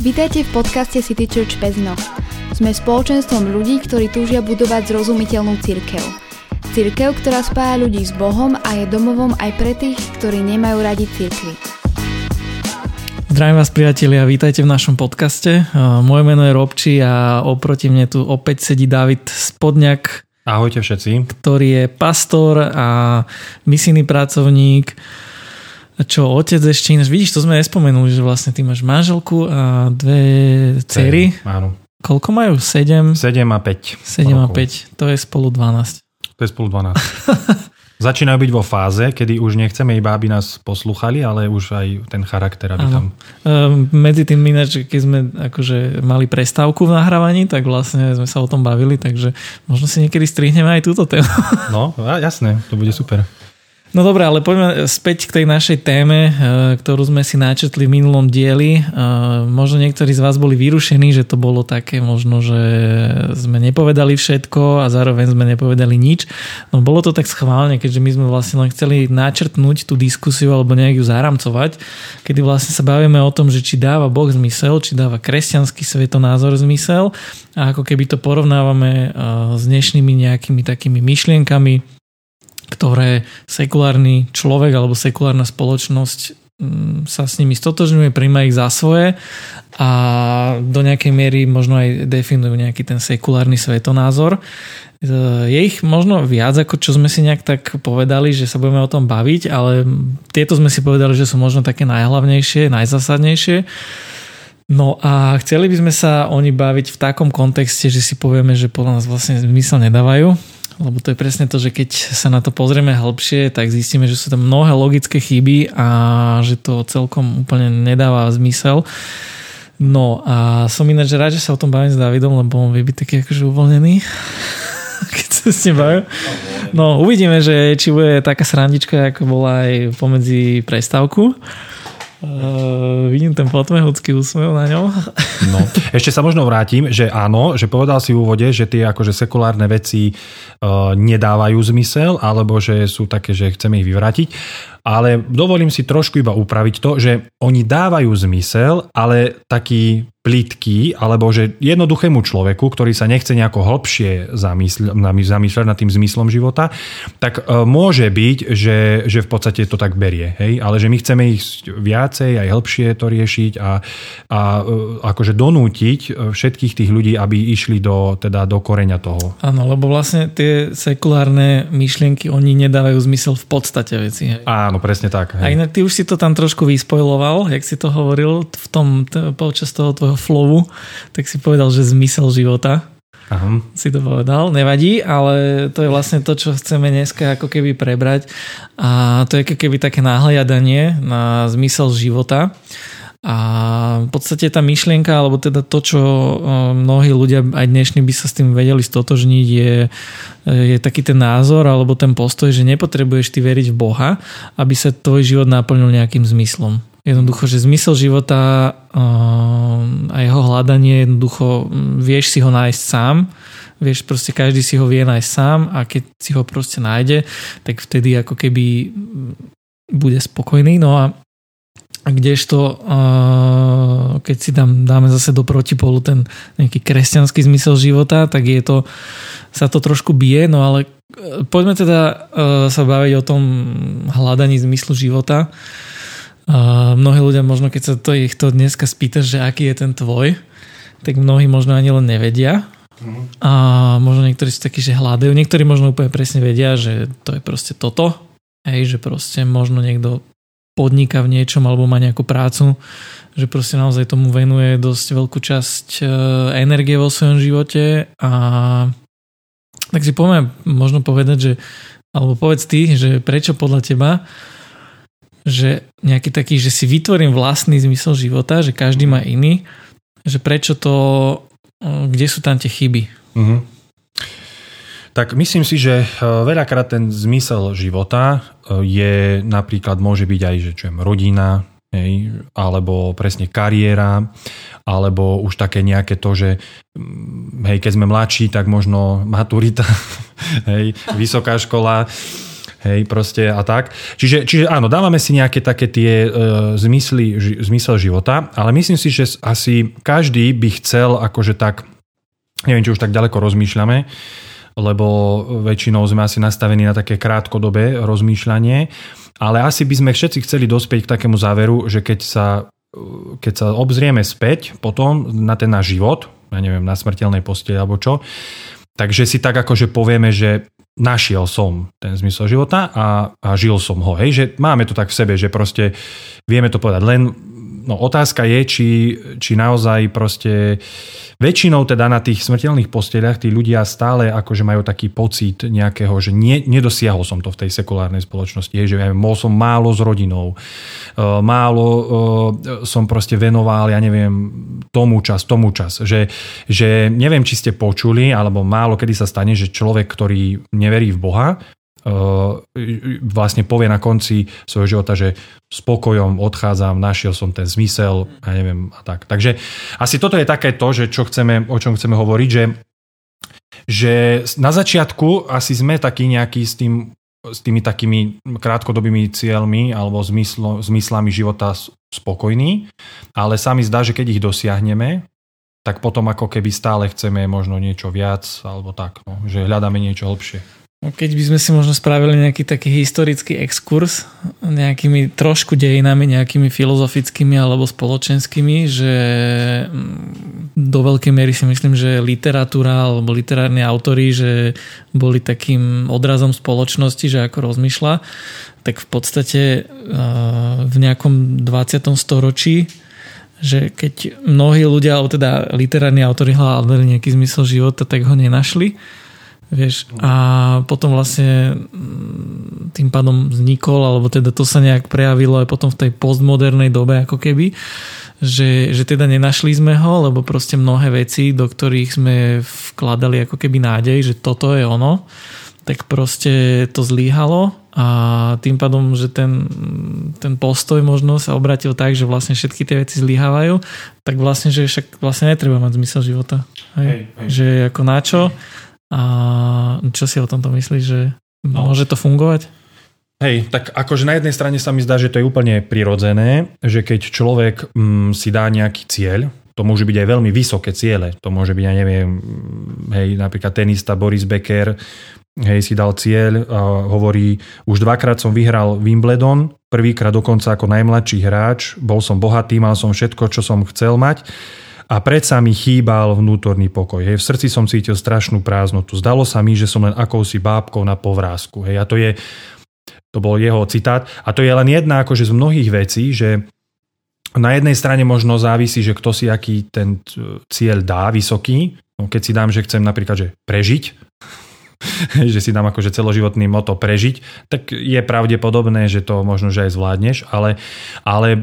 Vítajte v podcaste City Church Pezno. Sme spoločenstvom ľudí, ktorí túžia budovať zrozumiteľnú církev. Církev, ktorá spája ľudí s Bohom a je domovom aj pre tých, ktorí nemajú radi církvy. Zdravím vás priatelia, vítajte v našom podcaste. Moje meno je Robči a oproti mne tu opäť sedí David Spodňak. Ahojte všetci. Ktorý je pastor a misijný pracovník čo otec ešte ináč, vidíš, to sme nespomenuli, že vlastne ty máš manželku a dve cery. Áno. Koľko majú? 7? 7 a 5. 7 a 5, to je spolu 12. To je spolu 12. Začínajú byť vo fáze, kedy už nechceme iba, aby nás poslúchali, ale už aj ten charakter, aby ano. tam... Ehm, medzi tým ináč, keď sme akože mali prestávku v nahrávaní, tak vlastne sme sa o tom bavili, takže možno si niekedy strihneme aj túto tému. No, jasné, to bude super. No dobré, ale poďme späť k tej našej téme, eh, ktorú sme si načetli v minulom dieli. Eh, možno niektorí z vás boli vyrušení, že to bolo také možno, že sme nepovedali všetko a zároveň sme nepovedali nič. No bolo to tak schválne, keďže my sme vlastne len chceli načrtnúť tú diskusiu alebo nejak ju zaramcovať, kedy vlastne sa bavíme o tom, že či dáva Boh zmysel, či dáva kresťanský svetonázor zmysel a ako keby to porovnávame eh, s dnešnými nejakými takými myšlienkami, ktoré sekulárny človek alebo sekulárna spoločnosť mm, sa s nimi stotožňuje, príjma ich za svoje a do nejakej miery možno aj definujú nejaký ten sekulárny svetonázor. Je ich možno viac, ako čo sme si nejak tak povedali, že sa budeme o tom baviť, ale tieto sme si povedali, že sú možno také najhlavnejšie, najzasadnejšie. No a chceli by sme sa oni baviť v takom kontexte, že si povieme, že podľa nás vlastne zmysel nedávajú, lebo to je presne to, že keď sa na to pozrieme hĺbšie, tak zistíme, že sú tam mnohé logické chyby a že to celkom úplne nedáva zmysel. No a som ináč rád, že sa o tom bavím s Davidom, lebo on vie byť taký akože uvoľnený, keď sa s ním bavím. No uvidíme, že či bude taká srandička, ako bola aj pomedzi prestávku. Uh, vidím ten potmehudský úsmev na ňom. No, ešte sa možno vrátim, že áno, že povedal si v úvode, že tie akože sekulárne veci uh, nedávajú zmysel, alebo že sú také, že chceme ich vyvrátiť. Ale dovolím si trošku iba upraviť to, že oni dávajú zmysel, ale taký plitký, alebo že jednoduchému človeku, ktorý sa nechce nejako hlbšie zamysl- zamýšľať nad tým zmyslom života, tak e, môže byť, že, že v podstate to tak berie. Hej? Ale že my chceme ich viacej, aj hĺbšie to riešiť a, a e, akože donútiť e, všetkých tých ľudí, aby išli do, teda do koreňa toho. Áno, lebo vlastne tie sekulárne myšlienky, oni nedávajú zmysel v podstate veci. Hej? Áno, presne tak. Hej. A inak ty už si to tam trošku vyspojloval, jak si to hovoril v tom, t- počas toho tvojho flowu, tak si povedal, že zmysel života. Aha. Si to povedal, nevadí, ale to je vlastne to, čo chceme dneska ako keby prebrať a to je ako keby také náhľadanie na zmysel života. A v podstate tá myšlienka, alebo teda to, čo e, mnohí ľudia aj dnešní by sa s tým vedeli stotožniť, je, je taký ten názor alebo ten postoj, že nepotrebuješ ty veriť v Boha, aby sa tvoj život naplnil nejakým zmyslom. Jednoducho, že zmysel života a jeho hľadanie jednoducho vieš si ho nájsť sám, vieš proste každý si ho vie nájsť sám a keď si ho proste nájde, tak vtedy ako keby bude spokojný. No a kdežto keď si tam dáme zase do protipolu ten nejaký kresťanský zmysel života, tak je to, sa to trošku bije, no ale e, poďme teda e, sa baviť o tom hľadaní zmyslu života. A mnohí ľudia možno, keď sa to ich to dneska spýta, že aký je ten tvoj, tak mnohí možno ani len nevedia. Uh-huh. A možno niektorí sú takí, že hľadajú. Niektorí možno úplne presne vedia, že to je proste toto. Hej, že proste možno niekto podniká v niečom alebo má nejakú prácu, že proste naozaj tomu venuje dosť veľkú časť e, energie vo svojom živote a tak si poďme možno povedať, že alebo povedz ty, že prečo podľa teba že nejaký taký, že si vytvorím vlastný zmysel života, že každý má iný, že prečo to, kde sú tam tie chyby. Uh-huh. Tak myslím si, že e, veľakrát ten zmysel života e, je napríklad, môže byť aj, že čujem, rodina, hej, alebo presne kariéra, alebo už také nejaké to, že hej, keď sme mladší, tak možno maturita, hej, vysoká škola, Hej, proste a tak. Čiže, čiže áno, dávame si nejaké také tie uh, zmysly, ži, zmysel života, ale myslím si, že asi každý by chcel akože tak, neviem, či už tak ďaleko rozmýšľame, lebo väčšinou sme asi nastavení na také krátkodobé rozmýšľanie, ale asi by sme všetci chceli dospieť k takému záveru, že keď sa, keď sa obzrieme späť potom na ten náš život, ja neviem, na smrteľnej posteli alebo čo, takže si tak akože povieme, že našiel som ten zmysel života a, a žil som ho. Hej, že máme to tak v sebe, že proste vieme to povedať. Len no, otázka je, či, či naozaj proste väčšinou teda na tých smrteľných posteliach tí ľudia stále akože majú taký pocit nejakého, že nie, nedosiahol som to v tej sekulárnej spoločnosti, že ja bol som málo s rodinou, e, málo e, som proste venoval, ja neviem, tomu čas, tomu čas. Že, že neviem, či ste počuli, alebo málo kedy sa stane, že človek, ktorý neverí v Boha, vlastne povie na konci svojho života, že spokojom odchádzam, našiel som ten zmysel a neviem a tak. Takže asi toto je také to, že čo chceme, o čom chceme hovoriť, že, že na začiatku asi sme takí nejakí s tým s tými takými krátkodobými cieľmi alebo zmyslami života spokojní, ale sa mi zdá, že keď ich dosiahneme, tak potom ako keby stále chceme možno niečo viac alebo tak, no, že hľadáme niečo hlbšie. No, keď by sme si možno spravili nejaký taký historický exkurs nejakými trošku dejinami, nejakými filozofickými alebo spoločenskými, že mm, do veľkej miery si myslím, že literatúra alebo literárni autory, že boli takým odrazom spoločnosti, že ako rozmýšľa, tak v podstate v nejakom 20. storočí že keď mnohí ľudia, alebo teda literárni autory hľadali nejaký zmysel života, tak ho nenašli Vieš, a potom vlastne mm, tým pádom vznikol, alebo teda to sa nejak prejavilo aj potom v tej postmodernej dobe ako keby, že, že teda nenašli sme ho, lebo proste mnohé veci, do ktorých sme vkladali ako keby nádej, že toto je ono, tak proste to zlíhalo a tým pádom, že ten, ten postoj možno sa obratil tak, že vlastne všetky tie veci zlyhávajú, tak vlastne, že však vlastne netreba mať zmysel života. Hej? Hej, hej. Že ako na čo? A čo si o tomto myslíš, že no. môže to fungovať? Hej, tak akože na jednej strane sa mi zdá, že to je úplne prirodzené, že keď človek mm, si dá nejaký cieľ, to môže byť aj veľmi vysoké ciele, to môže byť, ja neviem, hej, napríklad tenista Boris Becker, hej, si dal cieľ a hovorí, už dvakrát som vyhral Wimbledon, prvýkrát dokonca ako najmladší hráč, bol som bohatý, mal som všetko, čo som chcel mať a predsa mi chýbal vnútorný pokoj. Hej. V srdci som cítil strašnú prázdnotu. Zdalo sa mi, že som len akousi bábkou na povrázku. Hej. A to je, to bol jeho citát. A to je len jedna akože z mnohých vecí, že na jednej strane možno závisí, že kto si aký ten cieľ dá vysoký. No, keď si dám, že chcem napríklad že prežiť, že si dám akože celoživotný moto prežiť, tak je pravdepodobné, že to možno, že aj zvládneš, ale, ale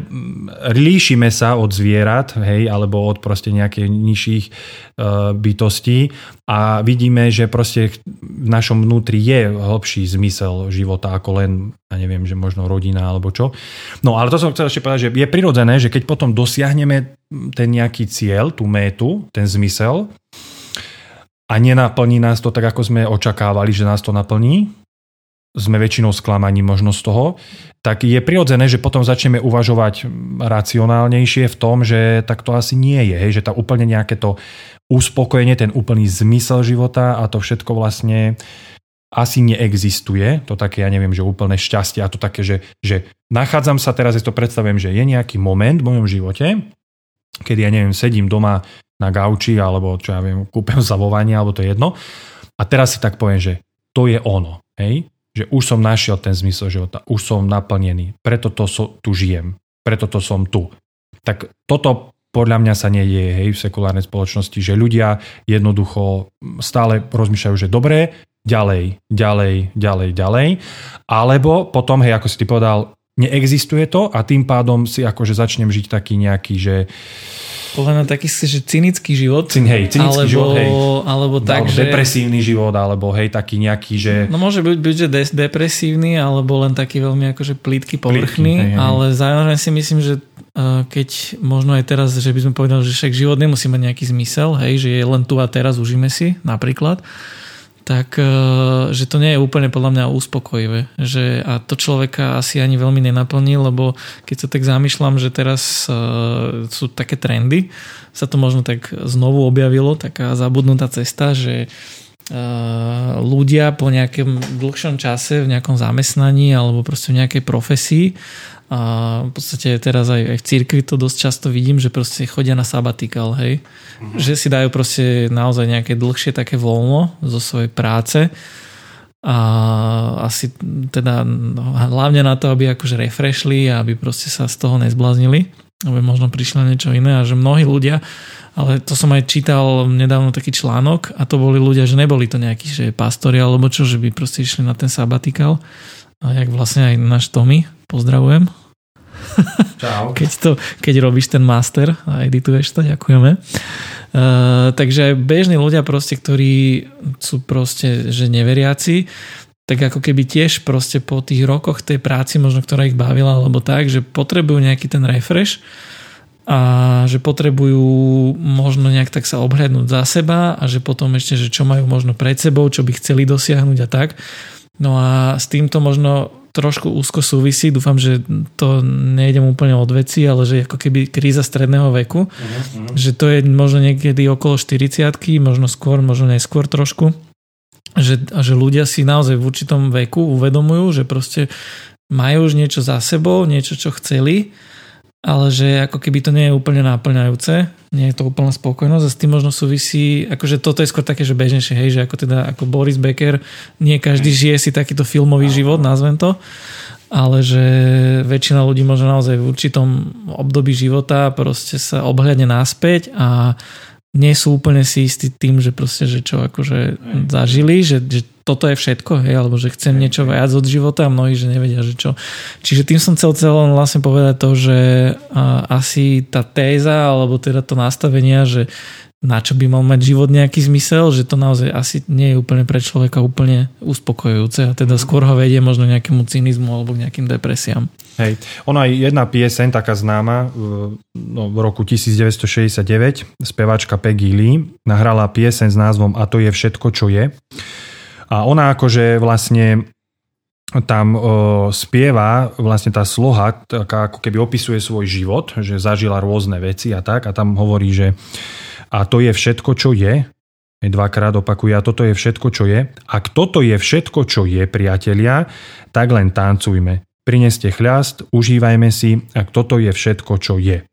líšime sa od zvierat, hej, alebo od proste nejakých nižších uh, bytostí a vidíme, že proste v našom vnútri je hlbší zmysel života ako len, ja neviem, že možno rodina alebo čo. No ale to som chcel ešte povedať, že je prirodzené, že keď potom dosiahneme ten nejaký cieľ, tú métu, ten zmysel, a nenaplní nás to tak, ako sme očakávali, že nás to naplní, sme väčšinou sklamaní možno z toho, tak je prirodzené, že potom začneme uvažovať racionálnejšie v tom, že tak to asi nie je, hej, že tá úplne nejaké to uspokojenie, ten úplný zmysel života a to všetko vlastne asi neexistuje, to také, ja neviem, že úplné šťastie a to také, že, že nachádzam sa teraz, ja to predstavujem, že je nejaký moment v mojom živote, kedy ja neviem, sedím doma na gauči alebo čo ja viem, kúpem sa vo vani, alebo to je jedno. A teraz si tak poviem, že to je ono. Hej? Že už som našiel ten zmysel života, už som naplnený, preto to so, tu žijem, preto to som tu. Tak toto podľa mňa sa nedieje hej, v sekulárnej spoločnosti, že ľudia jednoducho stále rozmýšľajú, že dobré, ďalej, ďalej, ďalej, ďalej. Alebo potom, hej, ako si ty povedal, neexistuje to a tým pádom si akože začnem žiť taký nejaký, že podľa mňa taký že cynický život. Cyn, hej, cynický alebo, život, hej. Alebo tak, alebo že... depresívny život, alebo hej, taký nejaký, že... No môže byť, byť že des, depresívny, alebo len taký veľmi akože plítky, povrchný, hej, hej. ale zároveň si myslím, že uh, keď možno aj teraz, že by sme povedali, že však život nemusí mať nejaký zmysel, hej, že je len tu a teraz, užíme si napríklad, tak e, že to nie je úplne podľa mňa uspokojivé. Že, a to človeka asi ani veľmi nenaplní, lebo keď sa tak zamýšľam, že teraz uh, sú také trendy, sa to možno tak znovu objavilo, taká zabudnutá cesta, že uh, ľudia po nejakom dlhšom čase v nejakom zamestnaní alebo proste v nejakej profesii a v podstate teraz aj, aj v cirkvi to dosť často vidím, že proste chodia na sabatikal, hej. Mm-hmm. Že si dajú proste naozaj nejaké dlhšie také voľno zo svojej práce a asi teda no, hlavne na to, aby akože refreshli a aby proste sa z toho nezbláznili aby možno prišli na niečo iné a že mnohí ľudia, ale to som aj čítal nedávno taký článok a to boli ľudia, že neboli to nejakí, že pastori alebo čo, že by proste išli na ten sabatikal a jak vlastne aj náš Tommy, pozdravujem. Čau. keď, to, keď robíš ten master a edituješ to, ďakujeme. Uh, takže bežní ľudia proste, ktorí sú proste, že neveriaci, tak ako keby tiež proste po tých rokoch tej práci, možno ktorá ich bavila, alebo tak, že potrebujú nejaký ten refresh a že potrebujú možno nejak tak sa obhľadnúť za seba a že potom ešte, že čo majú možno pred sebou, čo by chceli dosiahnuť a tak. No a s týmto možno trošku úzko súvisí, dúfam, že to nejdem úplne od veci, ale že ako keby kríza stredného veku, uh-huh. že to je možno niekedy okolo 40 možno skôr, možno neskôr trošku, že, že ľudia si naozaj v určitom veku uvedomujú, že proste majú už niečo za sebou, niečo, čo chceli ale že ako keby to nie je úplne náplňajúce, nie je to úplná spokojnosť a s tým možno súvisí, akože toto je skôr také, že bežnejšie, hej, že ako teda ako Boris Becker, nie každý žije si takýto filmový život, nazvem to, ale že väčšina ľudí možno naozaj v určitom období života proste sa obhľadne naspäť a nie sú úplne si istí tým, že proste, že čo akože zažili, že, že toto je všetko, hej, alebo že chcem niečo viac od života a mnohí, že nevedia, že čo. Čiže tým som chcel celom vlastne povedať to, že asi tá téza, alebo teda to nastavenia, že na čo by mal mať život nejaký zmysel, že to naozaj asi nie je úplne pre človeka úplne uspokojujúce a teda mhm. skôr ho vedie možno nejakému cynizmu alebo k nejakým depresiám. Hej, ona aj jedna pieseň taká známa no, v roku 1969, speváčka Peggy Lee nahrala pieseň s názvom A to je všetko, čo je. A ona akože vlastne tam o, spieva vlastne tá sloha, taká ako keby opisuje svoj život, že zažila rôzne veci a tak a tam hovorí, že a to je všetko, čo je. Dvakrát opakuje, a toto je všetko, čo je. Ak toto je všetko, čo je, priatelia, tak len tancujme. Prineste chľast, užívajme si, ak toto je všetko, čo je.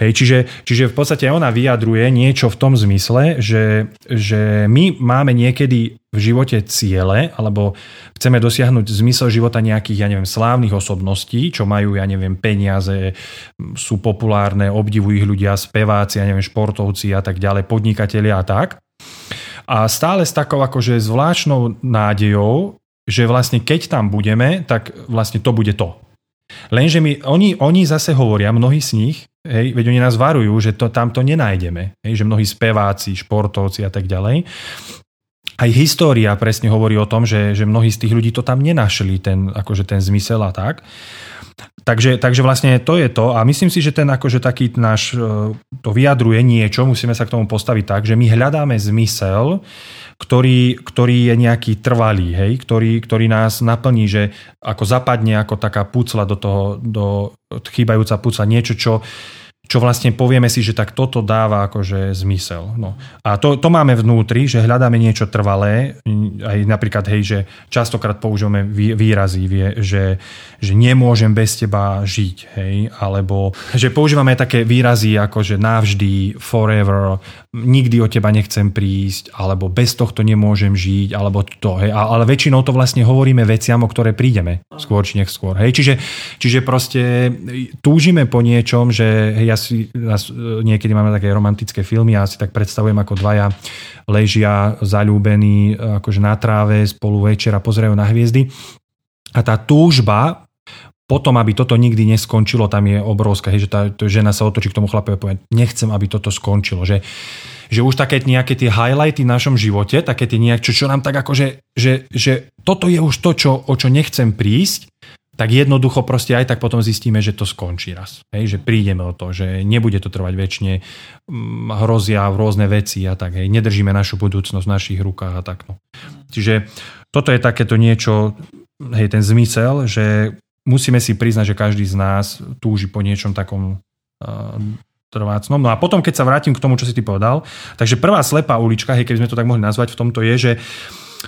Hej, čiže, čiže v podstate ona vyjadruje niečo v tom zmysle, že, že my máme niekedy v živote ciele, alebo chceme dosiahnuť zmysel života nejakých, ja neviem, slávnych osobností, čo majú, ja neviem, peniaze, sú populárne, obdivujú ich ľudia, speváci, ja neviem, športovci a tak ďalej, podnikatelia a tak. A stále s takou akože zvláštnou nádejou, že vlastne keď tam budeme, tak vlastne to bude to. Lenže my, oni, oni zase hovoria, mnohí z nich, hej, veď oni nás varujú, že to, tam to nenájdeme, hej, že mnohí speváci, športovci a tak ďalej, aj história presne hovorí o tom, že, že mnohí z tých ľudí to tam nenašli, ten, akože ten zmysel a tak. Takže, takže vlastne to je to. A myslím si, že ten akože taký náš, e, to vyjadruje niečo, musíme sa k tomu postaviť tak, že my hľadáme zmysel, ktorý, ktorý je nejaký trvalý, hej, ktorý, ktorý nás naplní, že ako zapadne ako taká pucla do toho, do, chýbajúca pucla, niečo, čo, čo vlastne povieme si, že tak toto dáva akože zmysel. No. A to, to máme vnútri, že hľadáme niečo trvalé, aj napríklad, hej, že častokrát používame výrazy, vie, že, že nemôžem bez teba žiť, hej, alebo že používame také výrazy ako, že navždy, forever, nikdy od teba nechcem prísť, alebo bez tohto nemôžem žiť, alebo to, hej, ale väčšinou to vlastne hovoríme veciam, o ktoré prídeme, skôr či neskôr, hej, čiže, čiže proste túžime po niečom, že hej, ja si, niekedy máme také romantické filmy a si tak predstavujem, ako dvaja ležia zalúbení akože na tráve spolu večera pozerajú na hviezdy. A tá túžba potom, aby toto nikdy neskončilo, tam je obrovská, hej, že tá žena sa otočí k tomu chlapovi a povie, nechcem, aby toto skončilo. Že, že už také nejaké tie highlighty v našom živote, také tie nejak, čo, čo nám tak akože, že, že toto je už to, čo, o čo nechcem prísť, tak jednoducho proste aj tak potom zistíme, že to skončí raz. Hej, že prídeme o to, že nebude to trvať väčšine, mm, hrozia rôzne veci a tak. Hej, nedržíme našu budúcnosť v našich rukách a tak. No. Čiže toto je takéto niečo, hej, ten zmysel, že musíme si priznať, že každý z nás túži po niečom takom uh, trvácnom. No a potom, keď sa vrátim k tomu, čo si ty povedal, takže prvá slepá ulička, hej, keby sme to tak mohli nazvať v tomto je, že,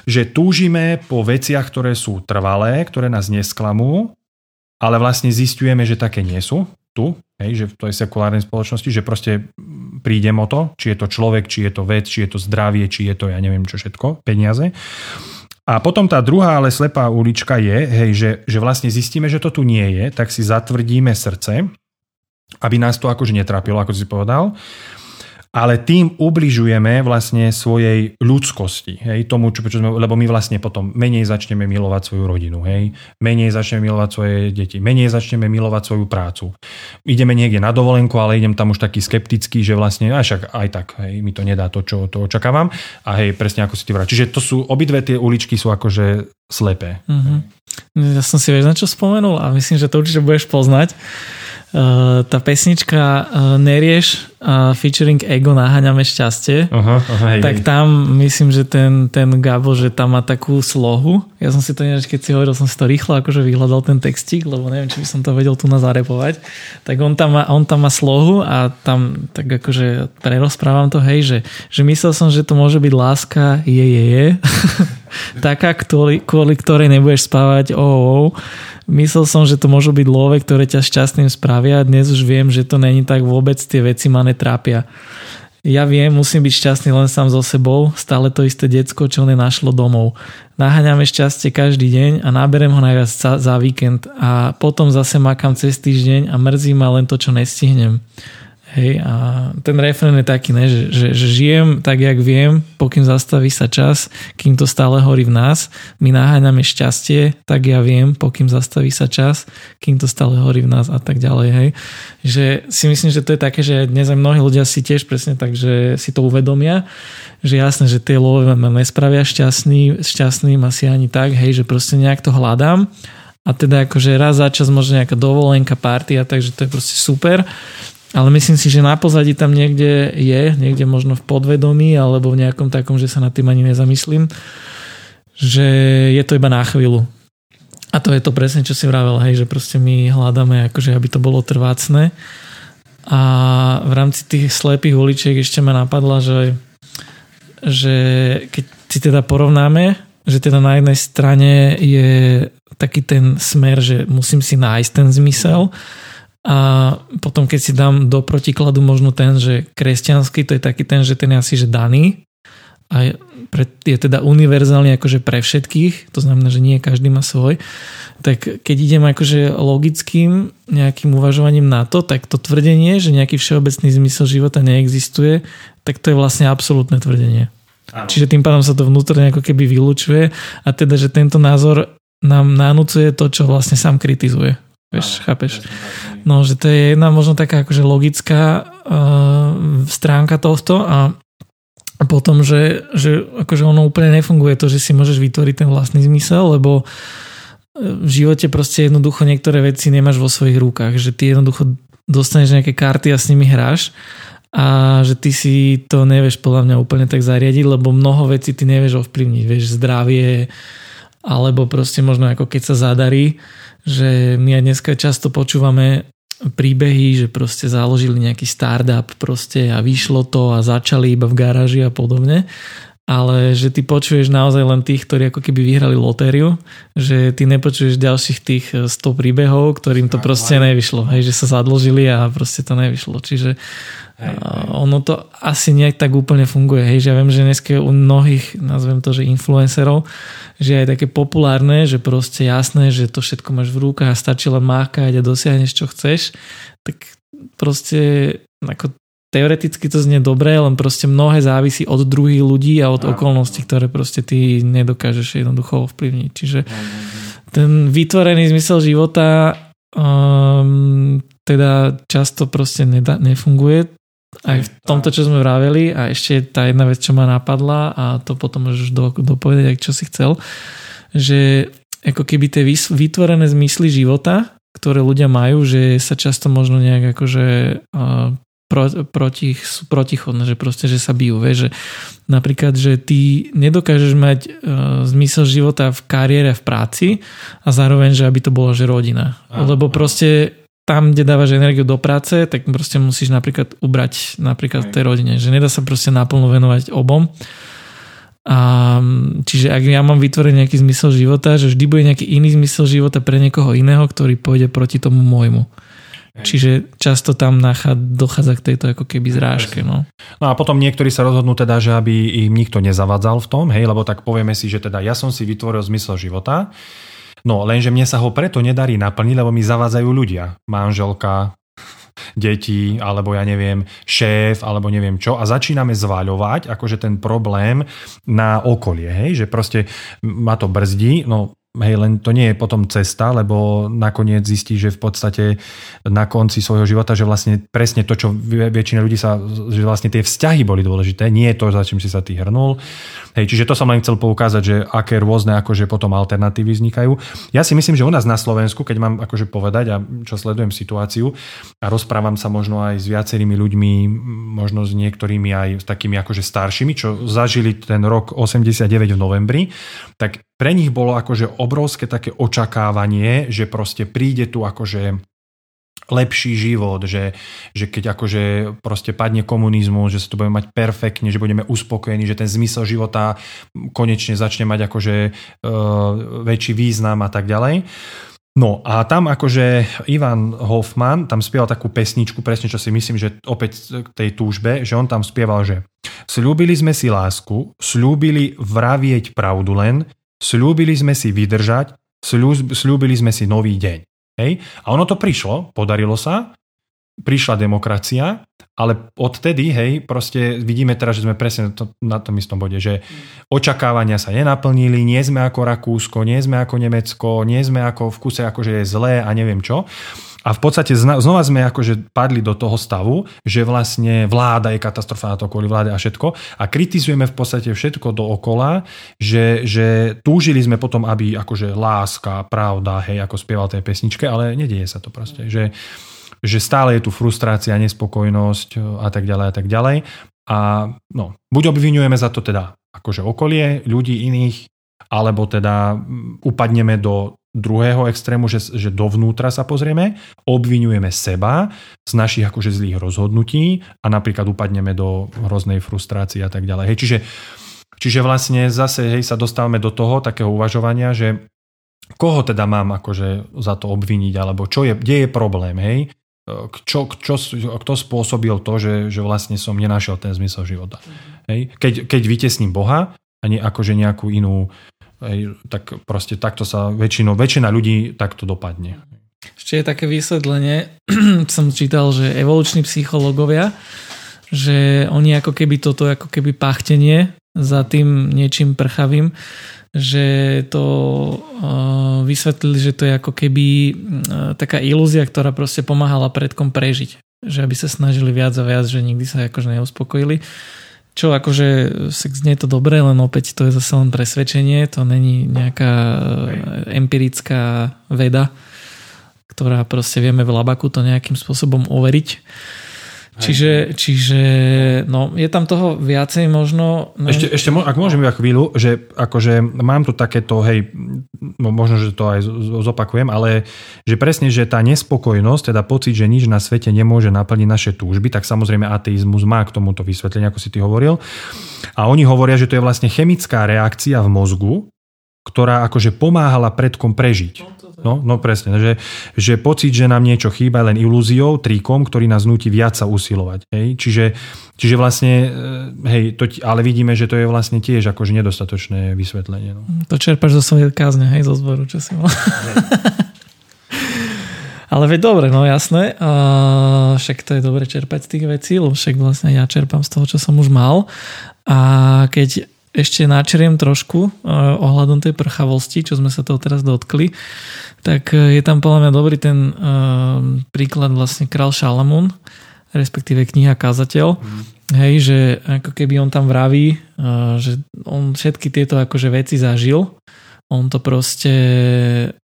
že túžime po veciach, ktoré sú trvalé, ktoré nás nesklamú, ale vlastne zistujeme, že také nie sú tu, hej, že v tej sekulárnej spoločnosti, že proste prídem o to, či je to človek, či je to vec, či je to zdravie, či je to ja neviem čo všetko, peniaze. A potom tá druhá, ale slepá ulička je, hej, že, že vlastne zistíme, že to tu nie je, tak si zatvrdíme srdce, aby nás to akože netrápilo, ako si povedal ale tým ubližujeme vlastne svojej ľudskosti, hej, tomu, čo, čo sme, lebo my vlastne potom menej začneme milovať svoju rodinu, hej, menej začneme milovať svoje deti, menej začneme milovať svoju prácu. Ideme niekde na dovolenku, ale idem tam už taký skeptický, že vlastne, a však aj tak, hej, mi to nedá to, čo to očakávam. A hej, presne ako si ty vrát. Čiže to sú, obidve tie uličky sú akože slepé. Mm-hmm. Ja som si vieš na čo spomenul a myslím, že to určite budeš poznať. Uh, tá pesnička uh, Nerieš uh, featuring Ego Naháňame šťastie, uh-huh, uh-huh, hej, tak tam myslím, že ten, ten Gabo, že tam má takú slohu. Ja som si to než keď si hovoril, som si to rýchlo akože vyhľadal ten textík, lebo neviem, či by som to vedel tu na zarepovať. Tak on tam má, on tam má slohu a tam tak akože prerozprávam to, hej, že, že myslel som, že to môže byť láska, je, je, je. Taká, kvôli, kvôli ktorej nebudeš spávať, oh, oh Myslel som, že to môžu byť love, ktoré ťa šťastným spravia. Dnes už viem, že to není tak vôbec, tie veci ma netrápia. Ja viem, musím byť šťastný len sám so sebou, stále to isté decko, čo nenašlo domov. Naháňame šťastie každý deň a náberem ho najviac za, za víkend a potom zase makám cez týždeň a mrzí ma len to, čo nestihnem. Hej, a ten refren je taký, ne, že, že, že žijem tak, jak viem, pokým zastaví sa čas, kým to stále horí v nás. My naháňame šťastie, tak ja viem, pokým zastaví sa čas, kým to stále horí v nás a tak ďalej. Hej. Že si myslím, že to je také, že dnes aj mnohí ľudia si tiež presne tak, že si to uvedomia, že jasné, že tie love ma nespravia šťastný, šťastným asi ani tak, hej, že proste nejak to hľadám a teda akože raz za čas možno nejaká dovolenka, partia, takže to je proste super ale myslím si, že na pozadí tam niekde je, niekde možno v podvedomí alebo v nejakom takom, že sa nad tým ani nezamyslím, že je to iba na chvíľu. A to je to presne, čo si vravel, hej, že proste my hľadáme, akože aby to bolo trvácne. A v rámci tých slepých uličiek ešte ma napadla, že, že keď si teda porovnáme, že teda na jednej strane je taký ten smer, že musím si nájsť ten zmysel, a potom keď si dám do protikladu možno ten, že kresťanský, to je taký ten, že ten je asi že daný a je, teda univerzálny akože pre všetkých, to znamená, že nie každý má svoj, tak keď idem akože logickým nejakým uvažovaním na to, tak to tvrdenie, že nejaký všeobecný zmysel života neexistuje, tak to je vlastne absolútne tvrdenie. Áno. Čiže tým pádom sa to vnútorne ako keby vylúčuje a teda, že tento názor nám nanúcuje to, čo vlastne sám kritizuje. Vieš, chápeš? No, že to je jedna možno taká akože logická uh, stránka tohto a potom, že, že akože ono úplne nefunguje to, že si môžeš vytvoriť ten vlastný zmysel, lebo eh, v živote proste jednoducho niektoré veci nemáš vo svojich rukách, že ty jednoducho dostaneš nejaké karty a s nimi hráš a že ty si to nevieš podľa mňa úplne tak zariadiť, lebo mnoho vecí ty nevieš ovplyvniť, vieš, zdravie, alebo proste možno ako keď sa zadarí, že my aj dneska často počúvame príbehy, že proste založili nejaký startup proste a vyšlo to a začali iba v garáži a podobne ale že ty počuješ naozaj len tých, ktorí ako keby vyhrali lotériu, že ty nepočuješ ďalších tých 100 príbehov, ktorým to proste nevyšlo, hej, že sa zadložili a proste to nevyšlo. Čiže hej, hej. ono to asi nejak tak úplne funguje, hej, že ja viem, že dneska u mnohých, nazvem to, že influencerov, že je také populárne, že proste jasné, že to všetko máš v rukách a stačí len mákať a dosiahneš čo chceš, tak proste ako teoreticky to znie dobre, len proste mnohé závisí od druhých ľudí a od no. okolností, ktoré proste ty nedokážeš jednoducho ovplyvniť. Čiže ten vytvorený zmysel života um, teda často proste nedá, nefunguje aj v tomto, čo sme vraveli a ešte tá jedna vec, čo ma napadla a to potom môžeš do, dopovedať, čo si chcel, že ako keby tie vytvorené zmysly života, ktoré ľudia majú, že sa často možno nejak akože uh, pro, proti, sú protichodné, že proste, že sa bijú. Vieš, že napríklad, že ty nedokážeš mať uh, zmysel života v kariére, v práci a zároveň, že aby to bolo, že rodina. Aha, Lebo proste tam, kde dávaš energiu do práce, tak proste musíš napríklad ubrať napríklad v tej rodine. Že nedá sa proste naplno venovať obom. A, čiže ak ja mám vytvoriť nejaký zmysel života, že vždy bude nejaký iný zmysel života pre niekoho iného, ktorý pôjde proti tomu môjmu. Čiže často tam dochádza k tejto ako keby zrážke. No. no a potom niektorí sa rozhodnú teda, že aby im nikto nezavadzal v tom, hej, lebo tak povieme si, že teda ja som si vytvoril zmysel života, no lenže mne sa ho preto nedarí naplniť, lebo mi zavádzajú ľudia. Manželka, deti, alebo ja neviem, šéf, alebo neviem čo a začíname zváľovať akože ten problém na okolie, hej, že proste ma to brzdí, no Hej, len to nie je potom cesta, lebo nakoniec zistí, že v podstate na konci svojho života, že vlastne presne to, čo väčšina ľudí sa, že vlastne tie vzťahy boli dôležité, nie je to, za čím si sa ty hrnul. Hej, čiže to som len chcel poukázať, že aké rôzne akože potom alternatívy vznikajú. Ja si myslím, že u nás na Slovensku, keď mám akože povedať a čo sledujem situáciu a rozprávam sa možno aj s viacerými ľuďmi, možno s niektorými aj s takými akože staršími, čo zažili ten rok 89 v novembri, tak pre nich bolo akože obrovské také očakávanie, že proste príde tu akože lepší život, že, že keď akože proste padne komunizmus, že sa to budeme mať perfektne, že budeme uspokojení, že ten zmysel života konečne začne mať akože uh, väčší význam a tak ďalej. No a tam akože Ivan Hoffman tam spieval takú pesničku, presne čo si myslím, že opäť k tej túžbe, že on tam spieval, že slúbili sme si lásku, slúbili vravieť pravdu len, slúbili sme si vydržať, slúbili sme si nový deň. Hej? A ono to prišlo, podarilo sa, prišla demokracia, ale odtedy, hej, proste vidíme teraz, že sme presne to, na tom istom bode, že očakávania sa nenaplnili, nie sme ako Rakúsko, nie sme ako Nemecko, nie sme ako v kuse, akože je zlé a neviem čo. A v podstate znova sme akože padli do toho stavu, že vlastne vláda je katastrofa na to kvôli vláde a všetko a kritizujeme v podstate všetko dookola, že, že túžili sme potom, aby akože láska, pravda, hej, ako spieval tej pesničke, ale nedieje sa to proste, že, že stále je tu frustrácia, nespokojnosť a tak ďalej a tak ďalej. A no, buď obvinujeme za to teda akože okolie, ľudí iných, alebo teda upadneme do druhého extrému, že, že dovnútra sa pozrieme, obvinujeme seba z našich akože zlých rozhodnutí a napríklad upadneme do hroznej frustrácie a tak ďalej. Hej, čiže, čiže vlastne zase hej, sa dostávame do toho takého uvažovania, že koho teda mám akože za to obviniť, alebo čo je, kde je problém, hej? Čo, čo, kto spôsobil to, že, že vlastne som nenašiel ten zmysel života. Hej? Keď, keď vytesním Boha a nie akože nejakú inú tak proste takto sa väčšinou, väčšina ľudí takto dopadne. Ešte je také vysvetlenie, som čítal, že evoluční psychológovia, že oni ako keby toto ako keby pachtenie za tým niečím prchavým, že to uh, vysvetlili, že to je ako keby uh, taká ilúzia, ktorá proste pomáhala predkom prežiť. Že aby sa snažili viac a viac, že nikdy sa akože neuspokojili. Čo akože sex nie je to dobré, len opäť to je zase len presvedčenie, to není nejaká empirická veda, ktorá proste vieme v labaku to nejakým spôsobom overiť. Čiže, čiže no, je tam toho viacej možno... No... Ešte, ešte, ak môžem iba chvíľu, že akože mám tu takéto, hej, možno, že to aj zopakujem, ale že presne, že tá nespokojnosť, teda pocit, že nič na svete nemôže naplniť naše túžby, tak samozrejme ateizmus má k tomuto vysvetlenie, ako si ty hovoril. A oni hovoria, že to je vlastne chemická reakcia v mozgu, ktorá akože pomáhala predkom prežiť. No, no presne, že, že pocit, že nám niečo chýba len ilúziou, trikom, ktorý nás nutí viac sa usilovať. Hej? Čiže, čiže vlastne, e, hej, to, ale vidíme, že to je vlastne tiež akože nedostatočné vysvetlenie. No. To čerpaš zo svojej kázne, hej, zo zboru, čo si mal. Ale veď dobre, no jasné. A však to je dobre čerpať z tých vecí, lebo však vlastne ja čerpám z toho, čo som už mal. A keď ešte načeriem trošku uh, ohľadom tej prchavosti, čo sme sa toho teraz dotkli, tak uh, je tam podľa mňa dobrý ten uh, príklad vlastne Král Šalamún, respektíve kniha Kázateľ. Mm. Hej, že ako keby on tam vraví, že on všetky tieto akože veci zažil. On to proste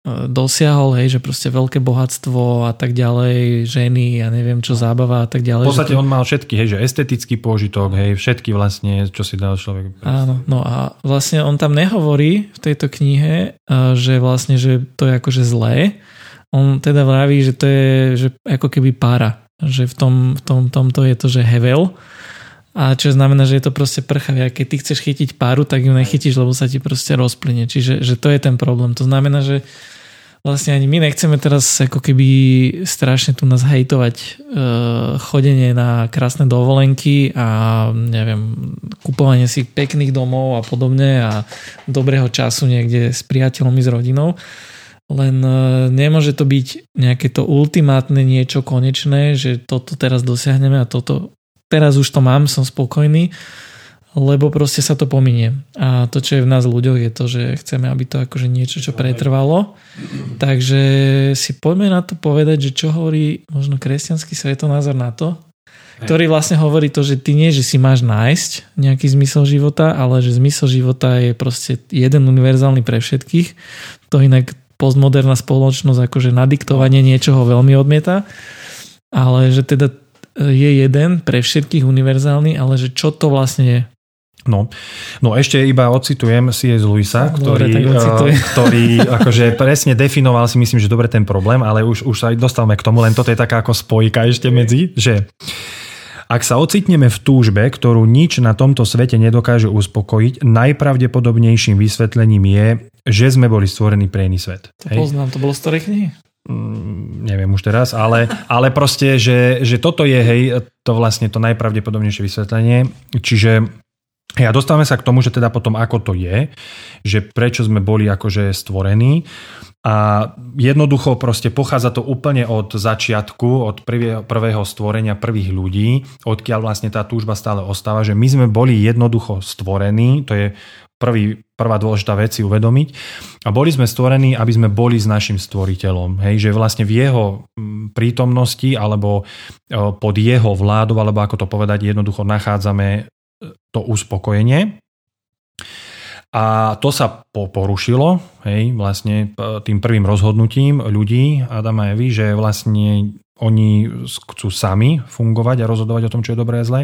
dosiahol, hej, že proste veľké bohatstvo a tak ďalej, ženy a neviem čo, zábava a tak ďalej. V podstate to... on mal všetky, hej, že estetický pôžitok, hej, všetky vlastne, čo si dal človek. Áno, no a vlastne on tam nehovorí v tejto knihe, že vlastne, že to je akože zlé. On teda vraví, že to je že ako keby para, že v tom, v tom tomto je to, že hevel, a čo znamená, že je to proste prchavia. Keď ty chceš chytiť páru, tak ju nechytíš, lebo sa ti proste rozplyne. Čiže že to je ten problém. To znamená, že vlastne ani my nechceme teraz ako keby strašne tu nás hejtovať e, chodenie na krásne dovolenky a neviem, kupovanie si pekných domov a podobne a dobrého času niekde s priateľmi, s rodinou. Len e, nemôže to byť nejaké to ultimátne niečo konečné, že toto teraz dosiahneme a toto teraz už to mám, som spokojný, lebo proste sa to pominie. A to, čo je v nás ľuďoch, je to, že chceme, aby to akože niečo, čo pretrvalo. Takže si poďme na to povedať, že čo hovorí možno kresťanský svetonázor na to, ktorý vlastne hovorí to, že ty nie, že si máš nájsť nejaký zmysel života, ale že zmysel života je proste jeden univerzálny pre všetkých. To inak postmoderná spoločnosť akože nadiktovanie niečoho veľmi odmieta. Ale že teda je jeden pre všetkých univerzálny, ale že čo to vlastne je? No, no ešte iba ocitujem C.S. Lewisa, ktorý, dobre, uh, ktorý akože presne definoval si myslím, že dobre ten problém, ale už, už sa dostávame k tomu, len toto je taká ako spojka ešte medzi, že ak sa ocitneme v túžbe, ktorú nič na tomto svete nedokáže uspokojiť, najpravdepodobnejším vysvetlením je, že sme boli stvorení pre iný svet. To Hej? poznám, to bolo z ktorej knihy? Mm, neviem už teraz, ale, ale proste, že, že toto je, hej, to vlastne to najpravdepodobnejšie vysvetlenie. Čiže ja dostávame sa k tomu, že teda potom ako to je, že prečo sme boli akože stvorení a jednoducho proste pochádza to úplne od začiatku, od prvého, stvorenia prvých ľudí, odkiaľ vlastne tá túžba stále ostáva, že my sme boli jednoducho stvorení, to je prvý, prvá dôležitá vec si uvedomiť. A boli sme stvorení, aby sme boli s našim stvoriteľom. Hej, že vlastne v jeho prítomnosti alebo pod jeho vládou, alebo ako to povedať, jednoducho nachádzame to uspokojenie. A to sa porušilo hej, vlastne tým prvým rozhodnutím ľudí Adama a Evy, že vlastne oni chcú sami fungovať a rozhodovať o tom, čo je dobré a zlé.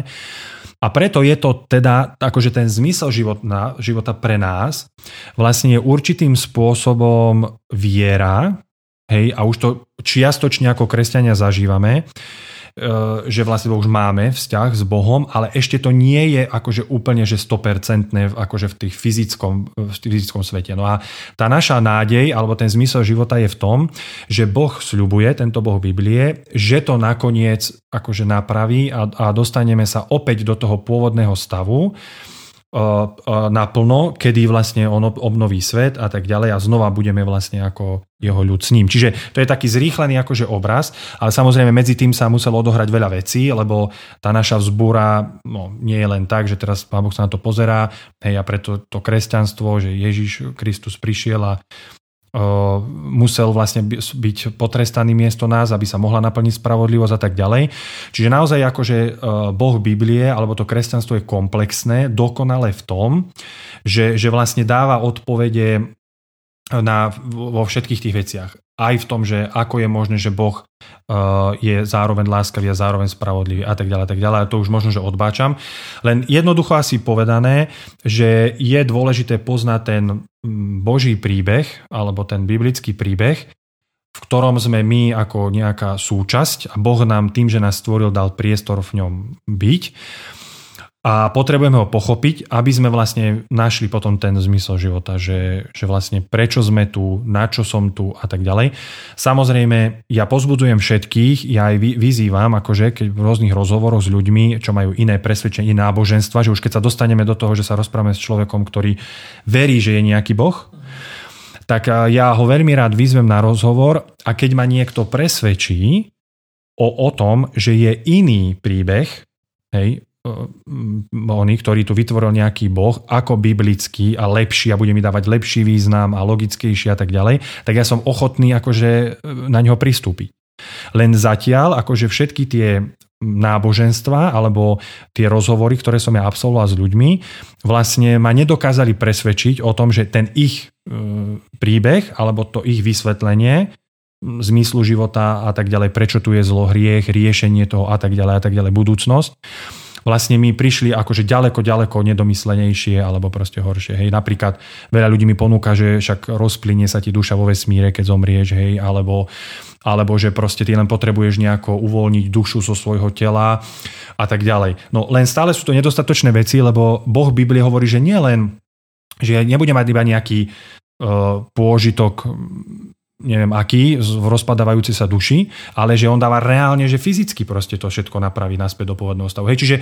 A preto je to teda, akože ten zmysel života, života pre nás vlastne je určitým spôsobom viera, hej, a už to čiastočne ako kresťania zažívame, že vlastne už máme vzťah s Bohom, ale ešte to nie je akože úplne, že 100% akože v tých fyzickom, v fyzickom svete. No a tá naša nádej, alebo ten zmysel života je v tom, že Boh sľubuje, tento Boh Biblie, že to nakoniec akože napraví a, a dostaneme sa opäť do toho pôvodného stavu, naplno, kedy vlastne on obnoví svet a tak ďalej a znova budeme vlastne ako jeho ľud s ním. Čiže to je taký zrýchlený akože obraz, ale samozrejme medzi tým sa muselo odohrať veľa vecí, lebo tá naša vzbúra no, nie je len tak, že teraz Pán Boh sa na to pozerá, hej, a preto to kresťanstvo, že Ježiš Kristus prišiel a musel vlastne byť potrestaný miesto nás, aby sa mohla naplniť spravodlivosť a tak ďalej. Čiže naozaj akože Boh Biblie alebo to kresťanstvo je komplexné, dokonale v tom, že, že vlastne dáva odpovede na, vo všetkých tých veciach. Aj v tom, že ako je možné, že Boh uh, je zároveň láskavý a zároveň spravodlivý a tak ďalej, a tak ďalej. A to už možno, že odbáčam. Len jednoducho asi povedané, že je dôležité poznať ten mm, Boží príbeh alebo ten biblický príbeh, v ktorom sme my ako nejaká súčasť a Boh nám tým, že nás stvoril, dal priestor v ňom byť a potrebujeme ho pochopiť, aby sme vlastne našli potom ten zmysel života, že, že vlastne prečo sme tu, na čo som tu a tak ďalej. Samozrejme, ja pozbudzujem všetkých, ja aj vyzývam, akože keď v rôznych rozhovoroch s ľuďmi, čo majú iné presvedčenie, náboženstva, že už keď sa dostaneme do toho, že sa rozprávame s človekom, ktorý verí, že je nejaký Boh, tak ja ho veľmi rád vyzvem na rozhovor a keď ma niekto presvedčí o, o tom, že je iný príbeh, hej, oni, ktorý tu vytvoril nejaký boh, ako biblický a lepší a bude mi dávať lepší význam a logickejší a tak ďalej, tak ja som ochotný akože e, na ňo pristúpiť. Len zatiaľ, akože všetky tie náboženstva alebo tie rozhovory, ktoré som ja absolvoval s ľuďmi, vlastne ma nedokázali presvedčiť o tom, že ten ich príbeh alebo to ich vysvetlenie zmyslu života a tak ďalej, prečo tu je zlo, hriech, riešenie toho a tak ďalej a tak ďalej, budúcnosť vlastne mi prišli akože ďaleko, ďaleko nedomyslenejšie alebo proste horšie. Hej, napríklad veľa ľudí mi ponúka, že však rozplynie sa ti duša vo vesmíre, keď zomrieš, hej, alebo, alebo že proste ty len potrebuješ nejako uvoľniť dušu zo svojho tela a tak ďalej. No len stále sú to nedostatočné veci, lebo Boh v Biblii hovorí, že nie len, že nebude mať iba nejaký uh, pôžitok neviem aký, v rozpadávajúcej sa duši, ale že on dáva reálne, že fyzicky proste to všetko napraví naspäť do pôvodného stavu. Hej, čiže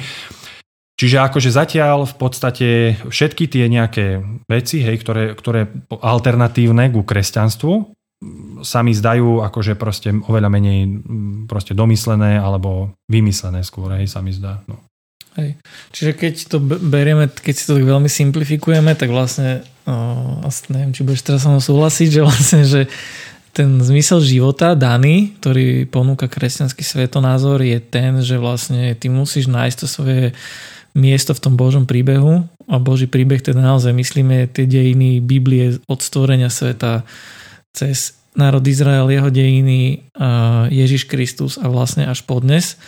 Čiže akože zatiaľ v podstate všetky tie nejaké veci, hej, ktoré, ktoré alternatívne ku kresťanstvu sa mi zdajú akože proste oveľa menej proste domyslené alebo vymyslené skôr, hej, sa mi zdá. No. Hej. Čiže keď to berieme, keď si to tak veľmi simplifikujeme, tak vlastne, oh, asi neviem, či budeš teraz sa súhlasiť, že vlastne, že ten zmysel života daný, ktorý ponúka kresťanský svetonázor, je ten, že vlastne ty musíš nájsť to svoje miesto v tom Božom príbehu a Boží príbeh teda naozaj myslíme tie dejiny Biblie od stvorenia sveta cez národ Izrael, jeho dejiny, Ježiš Kristus a vlastne až po dnes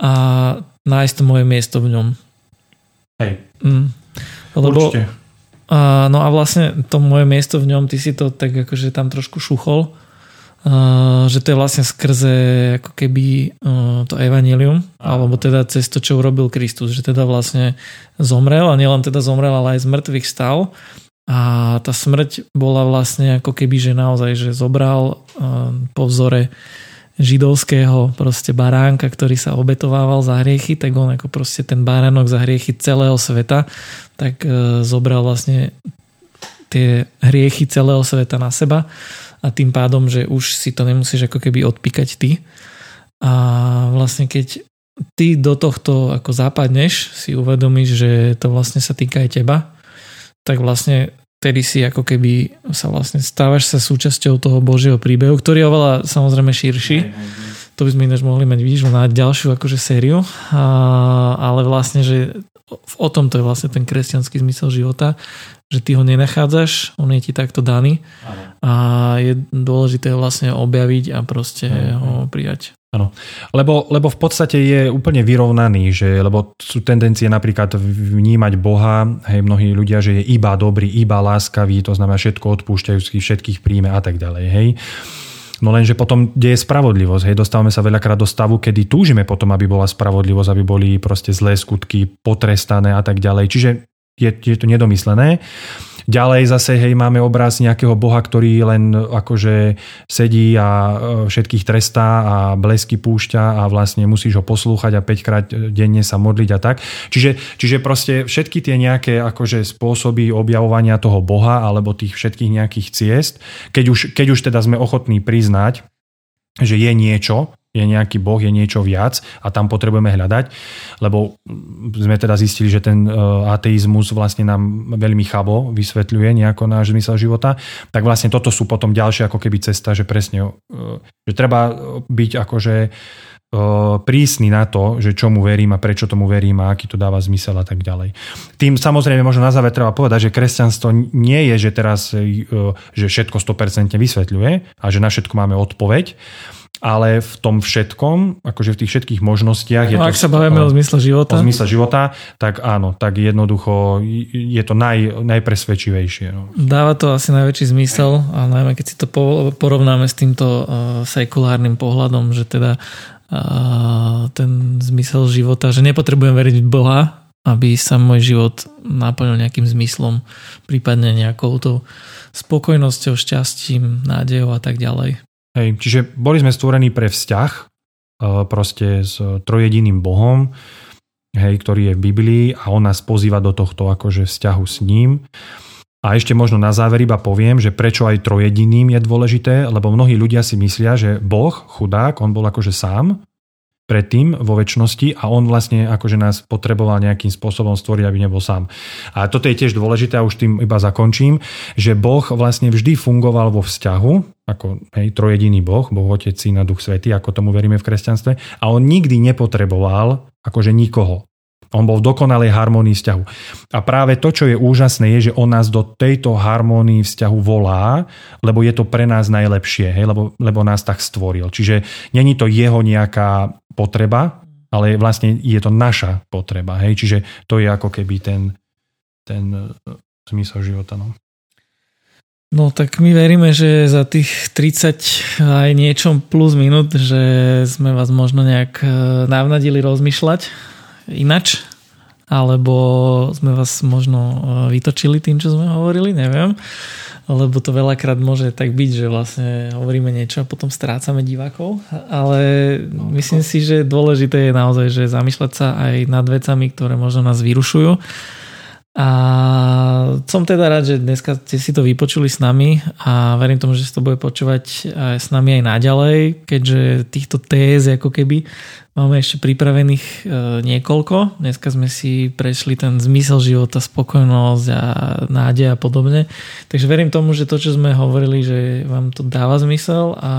a nájsť to moje miesto v ňom. Hej. Mm. Lebo, Určite. Uh, no a vlastne to moje miesto v ňom, ty si to tak akože tam trošku šuchol, uh, že to je vlastne skrze ako keby uh, to evanelium, alebo teda cez to, čo urobil Kristus, že teda vlastne zomrel a nielen teda zomrel, ale aj z mŕtvych stal. A tá smrť bola vlastne ako keby, že naozaj, že zobral uh, po vzore židovského proste baránka, ktorý sa obetovával za hriechy, tak on ako proste ten baránok za hriechy celého sveta, tak e, zobral vlastne tie hriechy celého sveta na seba a tým pádom, že už si to nemusíš ako keby odpíkať ty. A vlastne keď ty do tohto ako západneš, si uvedomíš, že to vlastne sa týka aj teba, tak vlastne vtedy si ako keby sa vlastne stávaš sa súčasťou toho Božieho príbehu, ktorý je oveľa samozrejme širší. To by sme ináč mohli mať výžvu na ďalšiu akože sériu, a, ale vlastne, že o tom to je vlastne ten kresťanský zmysel života, že ty ho nenachádzaš, on je ti takto daný. A je dôležité vlastne objaviť a proste ho prijať. Áno, lebo, lebo v podstate je úplne vyrovnaný, že, lebo sú tendencie napríklad vnímať Boha, hej, mnohí ľudia, že je iba dobrý, iba láskavý, to znamená všetko odpúšťajúci, všetkých príjme a tak ďalej, hej. No lenže potom deje spravodlivosť. Hej, dostávame sa veľakrát do stavu, kedy túžime potom, aby bola spravodlivosť, aby boli proste zlé skutky potrestané a tak ďalej. Čiže je, je to nedomyslené. Ďalej zase, hej, máme obraz nejakého boha, ktorý len akože sedí a e, všetkých trestá a blesky púšťa a vlastne musíš ho poslúchať a 5 krát denne sa modliť a tak. Čiže, čiže proste všetky tie nejaké akože spôsoby objavovania toho boha alebo tých všetkých nejakých ciest, keď už, keď už teda sme ochotní priznať, že je niečo, je nejaký boh, je niečo viac a tam potrebujeme hľadať, lebo sme teda zistili, že ten e, ateizmus vlastne nám veľmi chabo vysvetľuje nejako náš zmysel života, tak vlastne toto sú potom ďalšie ako keby cesta, že presne, e, že treba byť akože e, prísny na to, že čomu verím a prečo tomu verím a aký to dáva zmysel a tak ďalej. Tým samozrejme možno na záver treba povedať, že kresťanstvo nie je, že teraz že všetko 100% vysvetľuje a že na všetko máme odpoveď, ale v tom všetkom, akože v tých všetkých možnostiach... No, je ak to, sa bavíme o, o zmysle života. O zmysle života, tak áno, tak jednoducho je to naj, najpresvedčivejšie. No. Dáva to asi najväčší zmysel a najmä keď si to porovnáme s týmto uh, sekulárnym pohľadom, že teda uh, ten zmysel života, že nepotrebujem veriť v Boha, aby sa môj život naplnil nejakým zmyslom, prípadne nejakou to spokojnosťou, šťastím, nádejou a tak ďalej. Hej, čiže boli sme stvorení pre vzťah e, proste s trojediným Bohom, hej, ktorý je v Biblii a on nás pozýva do tohto akože vzťahu s ním. A ešte možno na záver iba poviem, že prečo aj trojediným je dôležité, lebo mnohí ľudia si myslia, že Boh, chudák, on bol akože sám predtým vo väčšnosti a on vlastne akože nás potreboval nejakým spôsobom stvoriť, aby nebol sám. A toto je tiež dôležité a už tým iba zakončím, že Boh vlastne vždy fungoval vo vzťahu, ako hej, trojediný Boh, Boh Otec, Syn a Duch Svety, ako tomu veríme v kresťanstve, a on nikdy nepotreboval akože nikoho. On bol v dokonalej harmonii vzťahu. A práve to, čo je úžasné, je, že on nás do tejto harmónii vzťahu volá, lebo je to pre nás najlepšie, hej, lebo, lebo nás tak stvoril. Čiže není to jeho nejaká potreba, ale vlastne je to naša potreba. Hej. Čiže to je ako keby ten, ten e, zmysel života. No. No tak my veríme, že za tých 30 aj niečom plus minút, že sme vás možno nejak e, navnadili rozmýšľať inač, alebo sme vás možno e, vytočili tým, čo sme hovorili, neviem. Lebo to veľakrát môže tak byť, že vlastne hovoríme niečo a potom strácame divákov. Ale myslím si, že dôležité je naozaj, že zamýšľať sa aj nad vecami, ktoré možno nás vyrušujú a som teda rád, že dneska ste si to vypočuli s nami a verím tomu, že si to bude počúvať aj s nami aj naďalej, keďže týchto téz ako keby máme ešte pripravených e, niekoľko. Dneska sme si prešli ten zmysel života, spokojnosť a nádej a podobne. Takže verím tomu, že to, čo sme hovorili, že vám to dáva zmysel a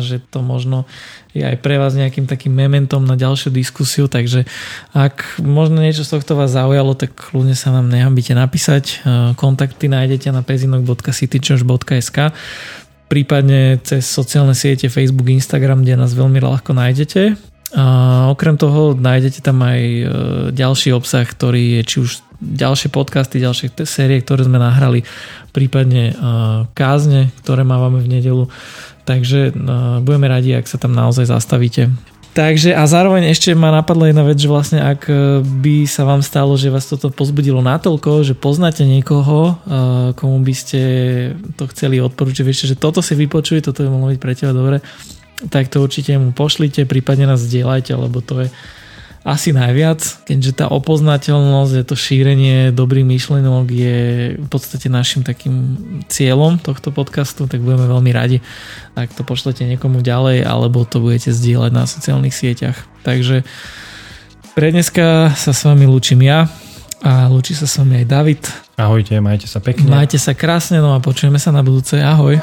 že to možno je aj pre vás nejakým takým mementom na ďalšiu diskusiu, takže ak možno niečo z tohto vás zaujalo, tak kľudne sa nám nehambite napísať. E, kontakty nájdete na pezinok.citychurch.sk prípadne cez sociálne siete Facebook, Instagram, kde nás veľmi ľahko nájdete. A okrem toho nájdete tam aj e, ďalší obsah, ktorý je či už ďalšie podcasty, ďalšie série, ktoré sme nahrali, prípadne e, kázne, ktoré mávame v nedelu Takže no, budeme radi, ak sa tam naozaj zastavíte. Takže a zároveň ešte ma napadla jedna vec, že vlastne ak e, by sa vám stalo, že vás toto pozbudilo natoľko, že poznáte niekoho, e, komu by ste to chceli odporučiť, viete, že toto si vypočuje, toto by mohlo byť pre teba dobre, tak to určite mu pošlite, prípadne nás zdieľajte, lebo to je asi najviac, keďže tá opoznateľnosť a to šírenie dobrých myšlenok je v podstate našim takým cieľom tohto podcastu, tak budeme veľmi radi, ak to pošlete niekomu ďalej, alebo to budete zdieľať na sociálnych sieťach. Takže pre dneska sa s vami lúčim ja a lúči sa s vami aj David. Ahojte, majte sa pekne. Majte sa krásne, no a počujeme sa na budúce. Ahoj.